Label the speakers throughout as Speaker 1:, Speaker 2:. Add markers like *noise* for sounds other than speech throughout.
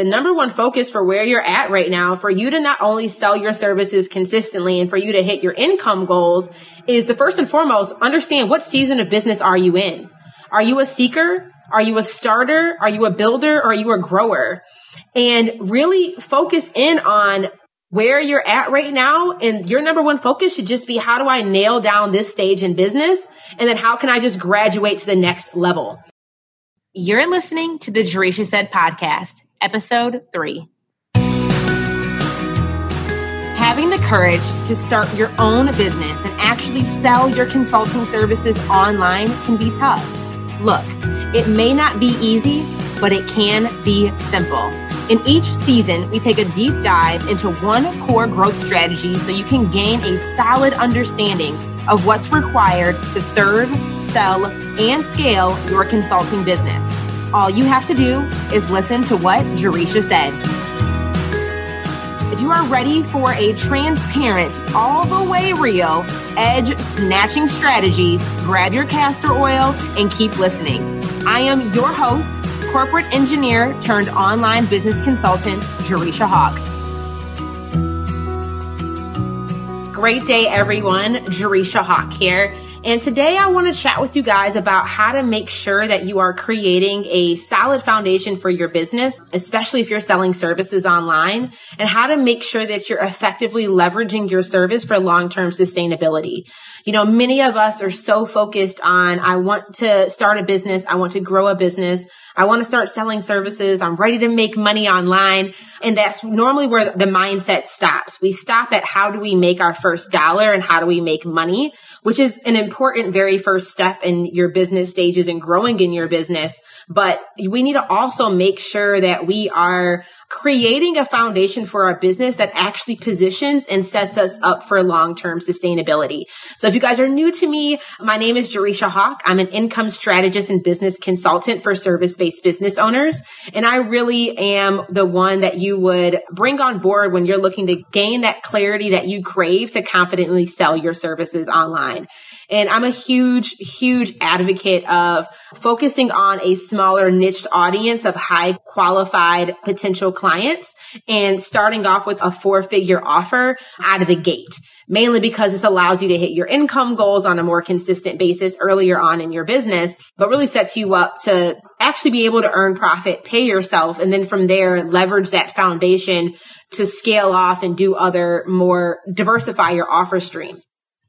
Speaker 1: the number one focus for where you're at right now for you to not only sell your services consistently and for you to hit your income goals is to first and foremost understand what season of business are you in? Are you a seeker? Are you a starter? Are you a builder? Or are you a grower? And really focus in on where you're at right now. And your number one focus should just be how do I nail down this stage in business? And then how can I just graduate to the next level?
Speaker 2: You're listening to the Jerisha Said podcast, episode three. Having the courage to start your own business and actually sell your consulting services online can be tough. Look, it may not be easy, but it can be simple. In each season, we take a deep dive into one core growth strategy so you can gain a solid understanding of what's required to serve, sell, and scale your consulting business. All you have to do is listen to what Jerisha said. If you are ready for a transparent, all the way real, edge snatching strategies, grab your castor oil and keep listening. I am your host, corporate engineer turned online business consultant, Jerisha Hawk.
Speaker 1: Great day, everyone. Jerisha Hawk here. And today I want to chat with you guys about how to make sure that you are creating a solid foundation for your business, especially if you're selling services online and how to make sure that you're effectively leveraging your service for long-term sustainability. You know, many of us are so focused on, I want to start a business. I want to grow a business. I want to start selling services. I'm ready to make money online. And that's normally where the mindset stops. We stop at how do we make our first dollar and how do we make money, which is an important very first step in your business stages and growing in your business. But we need to also make sure that we are creating a foundation for our business that actually positions and sets us up for long-term sustainability. So if you guys are new to me, my name is Jerisha Hawk. I'm an income strategist and business consultant for service-based business owners. And I really am the one that you would bring on board when you're looking to gain that clarity that you crave to confidently sell your services online. And I'm a huge, huge advocate of focusing on a smaller niched audience of high qualified potential clients and starting off with a four figure offer out of the gate. Mainly because this allows you to hit your income goals on a more consistent basis earlier on in your business, but really sets you up to actually be able to earn profit, pay yourself, and then from there leverage that foundation to scale off and do other more diversify your offer stream.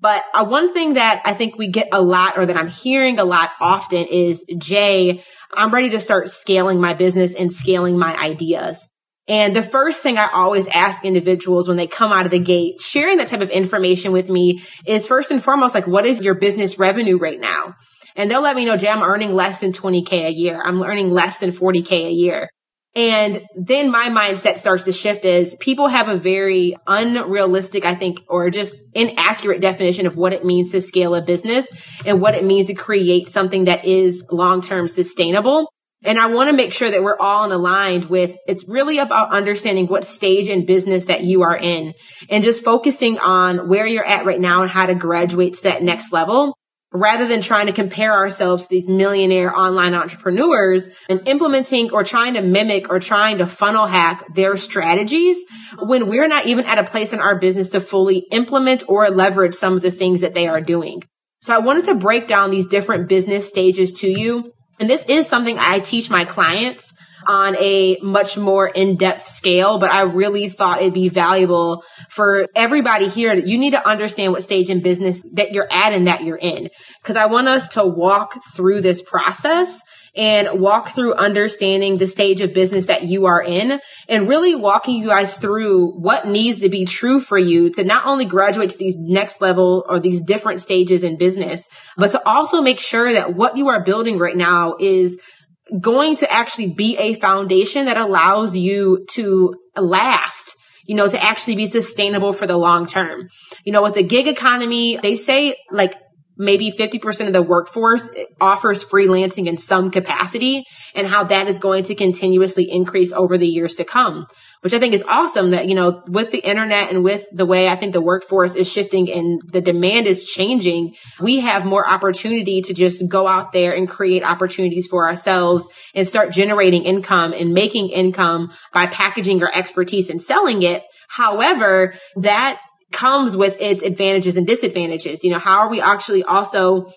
Speaker 1: But uh, one thing that I think we get a lot or that I'm hearing a lot often is Jay, I'm ready to start scaling my business and scaling my ideas. And the first thing I always ask individuals when they come out of the gate, sharing that type of information with me is first and foremost, like, what is your business revenue right now? And they'll let me know, Jay, I'm earning less than 20K a year. I'm earning less than 40K a year. And then my mindset starts to shift as people have a very unrealistic, I think, or just inaccurate definition of what it means to scale a business and what it means to create something that is long-term sustainable. And I want to make sure that we're all in aligned with it's really about understanding what stage in business that you are in and just focusing on where you're at right now and how to graduate to that next level rather than trying to compare ourselves to these millionaire online entrepreneurs and implementing or trying to mimic or trying to funnel hack their strategies when we're not even at a place in our business to fully implement or leverage some of the things that they are doing. So I wanted to break down these different business stages to you. And this is something I teach my clients on a much more in-depth scale, but I really thought it'd be valuable for everybody here. that You need to understand what stage in business that you're at and that you're in. Cause I want us to walk through this process and walk through understanding the stage of business that you are in and really walking you guys through what needs to be true for you to not only graduate to these next level or these different stages in business, but to also make sure that what you are building right now is going to actually be a foundation that allows you to last you know, to actually be sustainable for the long term. You know, with the gig economy, they say like maybe 50% of the workforce offers freelancing in some capacity and how that is going to continuously increase over the years to come which I think is awesome that, you know, with the internet and with the way I think the workforce is shifting and the demand is changing, we have more opportunity to just go out there and create opportunities for ourselves and start generating income and making income by packaging our expertise and selling it. However, that comes with its advantages and disadvantages. You know, how are we actually also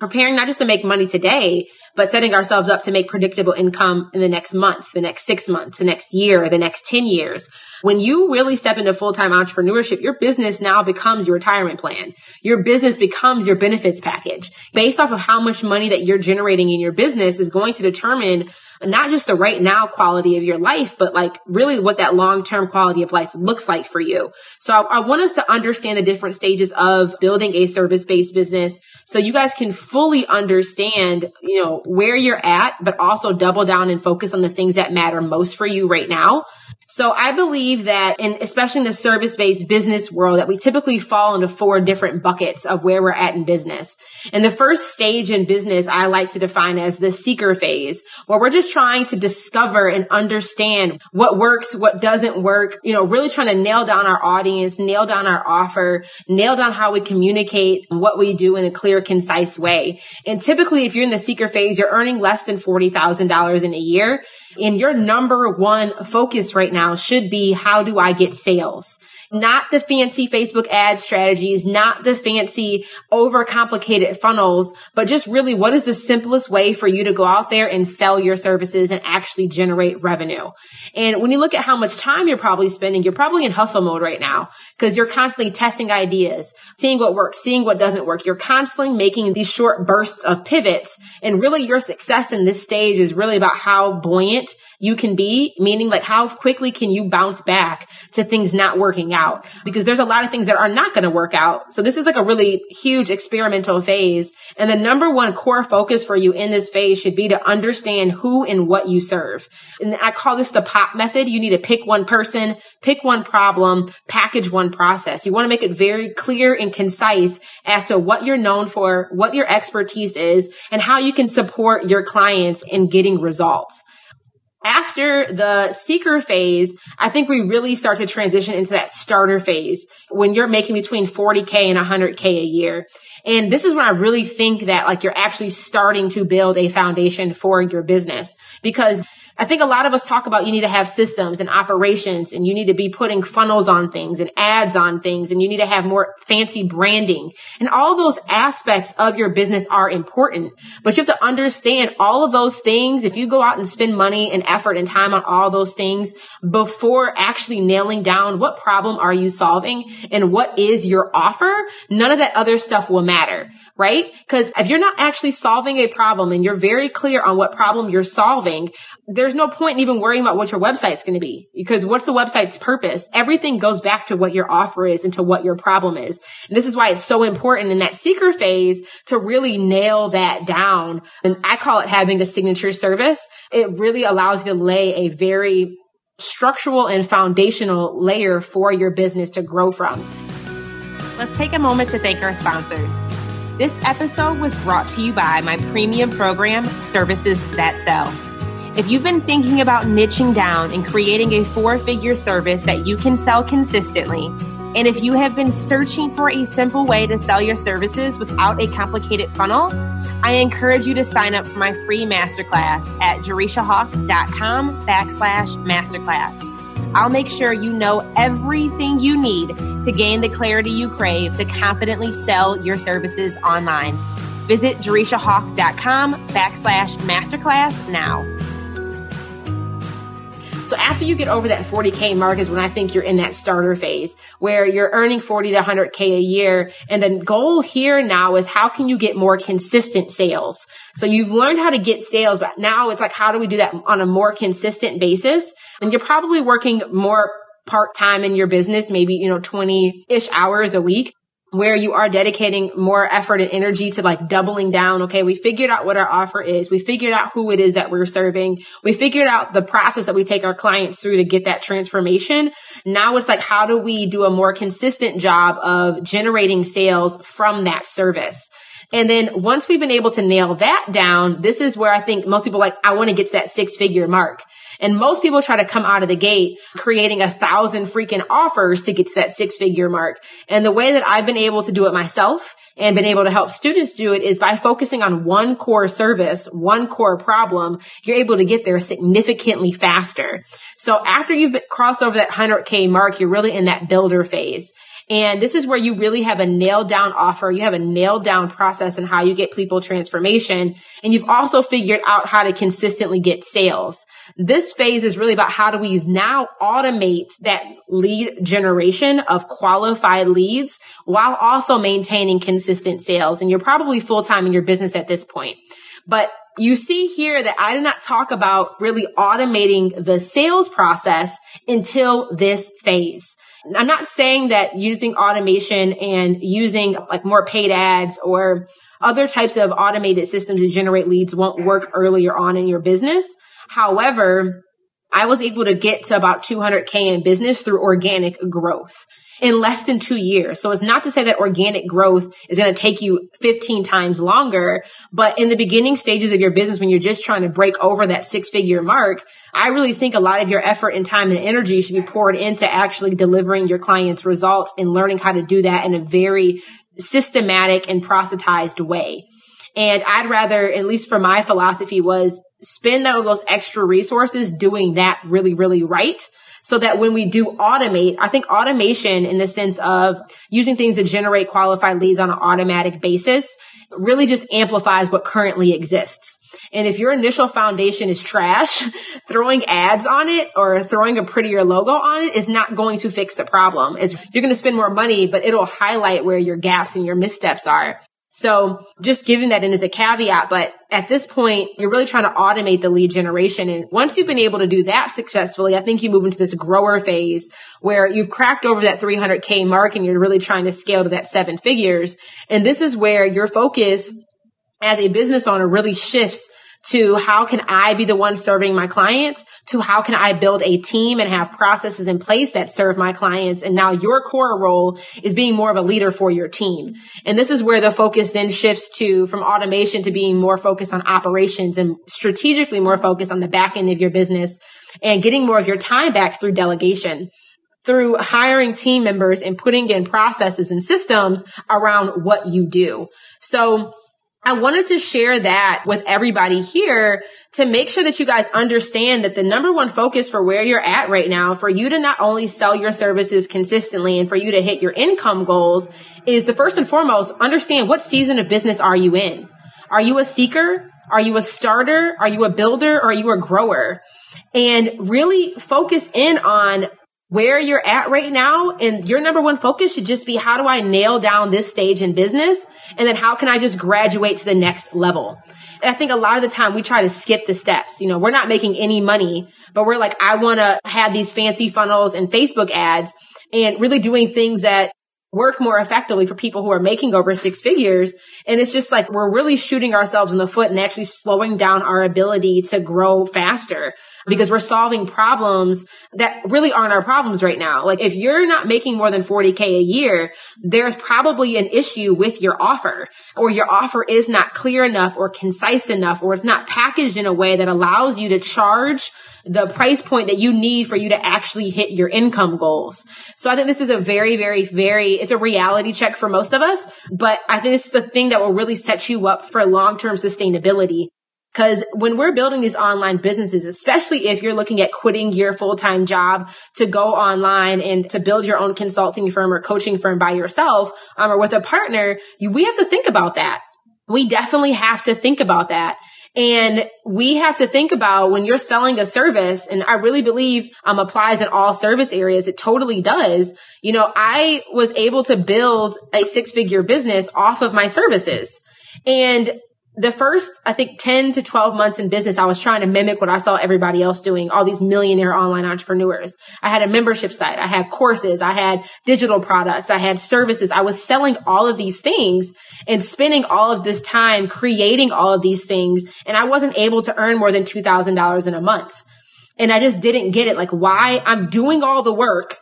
Speaker 1: preparing not just to make money today, but setting ourselves up to make predictable income in the next month, the next six months, the next year, the next 10 years. When you really step into full-time entrepreneurship, your business now becomes your retirement plan. Your business becomes your benefits package. Based off of how much money that you're generating in your business is going to determine not just the right now quality of your life, but like really what that long-term quality of life looks like for you. So I, I want us to understand the different stages of building a service-based business so you guys can fully understand, you know, where you're at, but also double down and focus on the things that matter most for you right now. So I believe that in, especially in the service-based business world, that we typically fall into four different buckets of where we're at in business. And the first stage in business, I like to define as the seeker phase, where we're just trying to discover and understand what works, what doesn't work, you know, really trying to nail down our audience, nail down our offer, nail down how we communicate what we do in a clear, concise way. And typically, if you're in the seeker phase, you're earning less than $40,000 in a year. And your number one focus right now should be how do I get sales? Not the fancy Facebook ad strategies, not the fancy overcomplicated funnels, but just really what is the simplest way for you to go out there and sell your services and actually generate revenue. And when you look at how much time you're probably spending, you're probably in hustle mode right now because you're constantly testing ideas, seeing what works, seeing what doesn't work. You're constantly making these short bursts of pivots and really your success in this stage is really about how buoyant you can be, meaning like how quickly can you bounce back to things not working out? Because there's a lot of things that are not going to work out. So this is like a really huge experimental phase. And the number one core focus for you in this phase should be to understand who and what you serve. And I call this the POP method. You need to pick one person, pick one problem, package one process. You want to make it very clear and concise as to what you're known for, what your expertise is, and how you can support your clients in getting results after the seeker phase, I think we really start to transition into that starter phase when you're making between 40K and 100K a year. And this is when I really think that like you're actually starting to build a foundation for your business because I think a lot of us talk about you need to have systems and operations and you need to be putting funnels on things and ads on things and you need to have more fancy branding. And all those aspects of your business are important, but you have to understand all of those things. If you go out and spend money and effort and time on all those things before actually nailing down what problem are you solving and what is your offer, none of that other stuff will matter, right? Because if you're not actually solving a problem and you're very clear on what problem you're solving, there's no point in even worrying about what your website's going to be because what's the website's purpose? Everything goes back to what your offer is and to what your problem is. And this is why it's so important in that seeker phase to really nail that down. And I call it having a signature service. It really allows you to lay a very structural and foundational layer for your business to grow from.
Speaker 2: Let's take a moment to thank our sponsors. This episode was brought to you by my premium program, Services That Sell. If you've been thinking about niching down and creating a four figure service that you can sell consistently, and if you have been searching for a simple way to sell your services without a complicated funnel, I encourage you to sign up for my free masterclass at jerishahawk.com backslash masterclass. I'll make sure you know everything you need to gain the clarity you crave to confidently sell your services online. Visit jerishahawk.com backslash masterclass now.
Speaker 1: So after you get over that 40K mark is when I think you're in that starter phase where you're earning 40 to 100K a year. And the goal here now is how can you get more consistent sales? So you've learned how to get sales, but now it's like, how do we do that on a more consistent basis? And you're probably working more part time in your business, maybe, you know, 20 ish hours a week where you are dedicating more effort and energy to like doubling down. Okay. We figured out what our offer is. We figured out who it is that we're serving. We figured out the process that we take our clients through to get that transformation. Now it's like, how do we do a more consistent job of generating sales from that service? And then once we've been able to nail that down, this is where I think most people like, I want to get to that six figure mark. And most people try to come out of the gate creating a thousand freaking offers to get to that six figure mark. And the way that I've been able to do it myself and been able to help students do it is by focusing on one core service, one core problem, you're able to get there significantly faster. So after you've crossed over that 100K mark, you're really in that builder phase. And this is where you really have a nailed down offer. You have a nailed down process and how you get people transformation. And you've also figured out how to consistently get sales. This phase is really about how do we now automate that lead generation of qualified leads while also maintaining consistent sales. And you're probably full time in your business at this point. But you see here that I did not talk about really automating the sales process until this phase. I'm not saying that using automation and using like more paid ads or other types of automated systems to generate leads won't work earlier on in your business. However, I was able to get to about 200K in business through organic growth in less than two years. So it's not to say that organic growth is going to take you 15 times longer, but in the beginning stages of your business, when you're just trying to break over that six figure mark, I really think a lot of your effort and time and energy should be poured into actually delivering your clients results and learning how to do that in a very systematic and processized way. And I'd rather, at least for my philosophy was spend those extra resources doing that really, really right so that when we do automate, I think automation in the sense of using things to generate qualified leads on an automatic basis really just amplifies what currently exists. And if your initial foundation is trash, *laughs* throwing ads on it or throwing a prettier logo on it is not going to fix the problem. Is you're going to spend more money, but it'll highlight where your gaps and your missteps are. So just giving that in as a caveat, but at this point, you're really trying to automate the lead generation. And once you've been able to do that successfully, I think you move into this grower phase where you've cracked over that 300K mark and you're really trying to scale to that seven figures. And this is where your focus as a business owner really shifts to how can I be the one serving my clients to how can I build a team and have processes in place that serve my clients. And now your core role is being more of a leader for your team. And this is where the focus then shifts to from automation to being more focused on operations and strategically more focused on the back end of your business and getting more of your time back through delegation through hiring team members and putting in processes and systems around what you do. So I wanted to share that with everybody here to make sure that you guys understand that the number one focus for where you're at right now, for you to not only sell your services consistently and for you to hit your income goals is to first and foremost understand what season of business are you in? Are you a seeker? Are you a starter? Are you a builder? Or are you a grower? And really focus in on where you're at right now and your number one focus should just be how do I nail down this stage in business? And then how can I just graduate to the next level? And I think a lot of the time we try to skip the steps. You know, we're not making any money, but we're like, I want to have these fancy funnels and Facebook ads and really doing things that work more effectively for people who are making over six figures. And it's just like we're really shooting ourselves in the foot and actually slowing down our ability to grow faster because we're solving problems that really aren't our problems right now. Like if you're not making more than 40K a year, there's probably an issue with your offer or your offer is not clear enough or concise enough or it's not packaged in a way that allows you to charge the price point that you need for you to actually hit your income goals. So I think this is a very, very, very, it's a reality check for most of us, but I think this is the thing that will really set you up for long-term sustainability. Cause when we're building these online businesses, especially if you're looking at quitting your full-time job to go online and to build your own consulting firm or coaching firm by yourself, um, or with a partner, you, we have to think about that. We definitely have to think about that. And we have to think about when you're selling a service, and I really believe um, applies in all service areas. It totally does. You know, I was able to build a six figure business off of my services. And the first, I think 10 to 12 months in business, I was trying to mimic what I saw everybody else doing, all these millionaire online entrepreneurs. I had a membership site. I had courses. I had digital products. I had services. I was selling all of these things and spending all of this time creating all of these things. And I wasn't able to earn more than $2,000 in a month. And I just didn't get it. Like why I'm doing all the work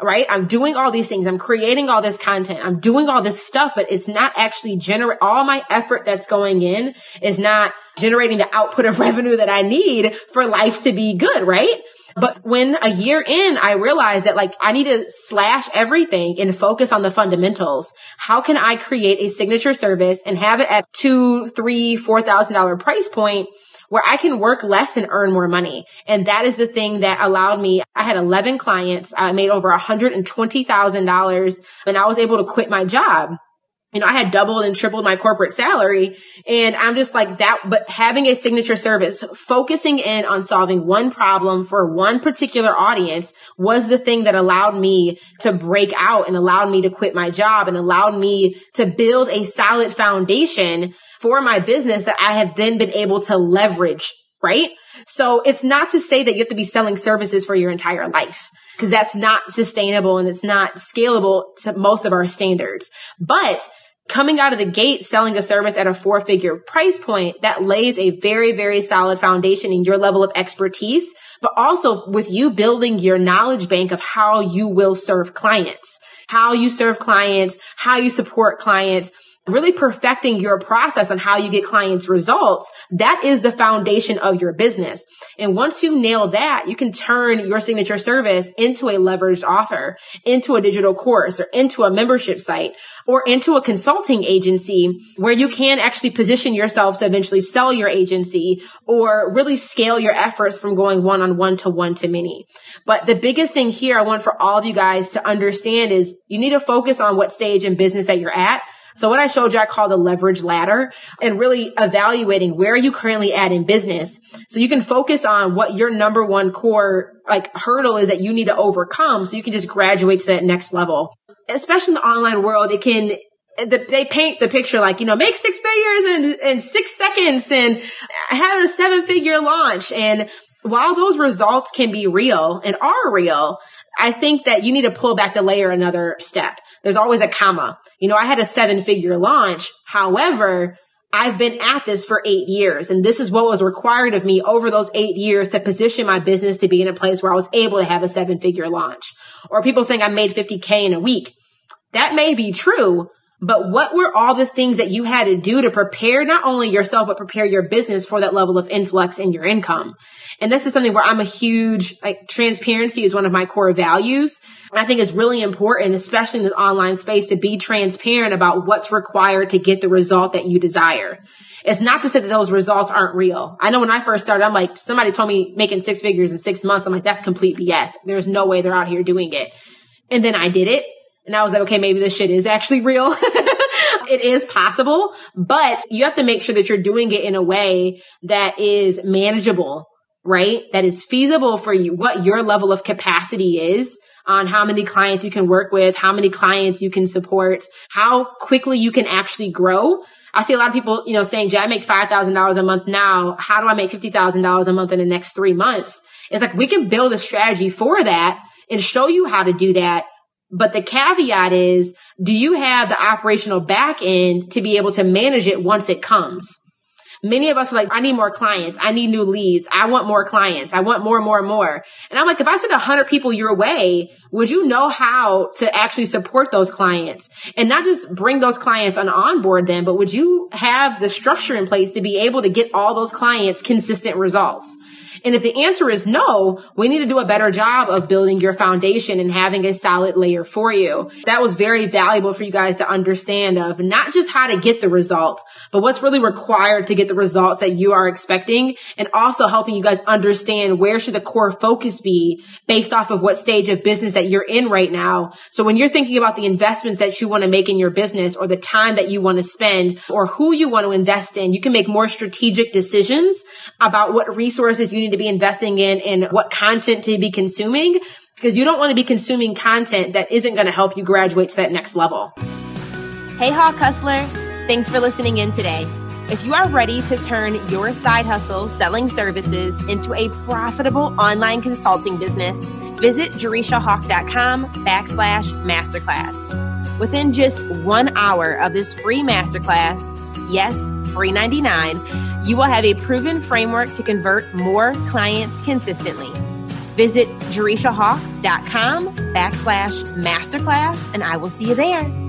Speaker 1: right? I'm doing all these things. I'm creating all this content. I'm doing all this stuff, but it's not actually generate all my effort that's going in is not generating the output of *laughs* revenue that I need for life to be good, right? But when a year in, I realized that like I need to slash everything and focus on the fundamentals. How can I create a signature service and have it at two, three, four thousand dollar price point where I can work less and earn more money. And that is the thing that allowed me. I had 11 clients. I made over $120,000 and I was able to quit my job you know, I had doubled and tripled my corporate salary. And I'm just like that, but having a signature service, focusing in on solving one problem for one particular audience was the thing that allowed me to break out and allowed me to quit my job and allowed me to build a solid foundation for my business that I have then been able to leverage, right? So it's not to say that you have to be selling services for your entire life because that's not sustainable and it's not scalable to most of our standards. But coming out of the gate selling a service at a four figure price point that lays a very, very solid foundation in your level of expertise, but also with you building your knowledge bank of how you will serve clients, how you serve clients, how you support clients really perfecting your process on how you get clients results, that is the foundation of your business. And once you nail that, you can turn your signature service into a leveraged offer, into a digital course or into a membership site or into a consulting agency where you can actually position yourself to eventually sell your agency or really scale your efforts from going one on one to one to many. But the biggest thing here I want for all of you guys to understand is you need to focus on what stage in business that you're at so what I showed you, I call the leverage ladder and really evaluating where are you currently at in business. So you can focus on what your number one core like hurdle is that you need to overcome. So you can just graduate to that next level. Especially in the online world, it can the, they paint the picture like, you know, make six figures in, in six seconds and have a seven figure launch. And while those results can be real and are real, I think that you need to pull back the layer another step. There's always a comma. You know, I had a seven figure launch. However, I've been at this for eight years and this is what was required of me over those eight years to position my business to be in a place where I was able to have a seven figure launch or people saying I made 50k in a week. That may be true, but what were all the things that you had to do to prepare not only yourself, but prepare your business for that level of influx in your income? And this is something where I'm a huge, like transparency is one of my core values. I think it's really important, especially in the online space to be transparent about what's required to get the result that you desire. It's not to say that those results aren't real. I know when I first started, I'm like, somebody told me making six figures in six months. I'm like, that's complete BS. There's no way they're out here doing it. And then I did it and I was like, okay, maybe this shit is actually real. *laughs* it is possible, but you have to make sure that you're doing it in a way that is manageable, right? That is feasible for you, what your level of capacity is on how many clients you can work with, how many clients you can support, how quickly you can actually grow. I see a lot of people, you know, saying, Jay, I make $5,000 a month now. How do I make $50,000 a month in the next three months? It's like we can build a strategy for that and show you how to do that but the caveat is, do you have the operational back end to be able to manage it once it comes? Many of us are like, I need more clients. I need new leads. I want more clients. I want more, more, more. And I'm like, if I send a hundred people your way, would you know how to actually support those clients and not just bring those clients and onboard them, but would you have the structure in place to be able to get all those clients consistent results? And if the answer is no, we need to do a better job of building your foundation and having a solid layer for you. That was very valuable for you guys to understand of not just how to get the result, but what's really required to get the results that you are expecting and also helping you guys understand where should the core focus be based off of what stage of business that you're in right now. So when you're thinking about the investments that you want to make in your business or the time that you want to spend or who you want to invest in, you can make more strategic decisions about what resources you need to be investing in and what content to be consuming because you don't want to be consuming content that isn't going to help you graduate to that next level.
Speaker 2: Hey, Hawk Hustler. Thanks for listening in today. If you are ready to turn your side hustle selling services into a profitable online consulting business, visit jerishahawk.com backslash masterclass. Within just one hour of this free masterclass, yes, free 99, you will have a proven framework to convert more clients consistently. Visit jerishahawk.com backslash masterclass, and I will see you there.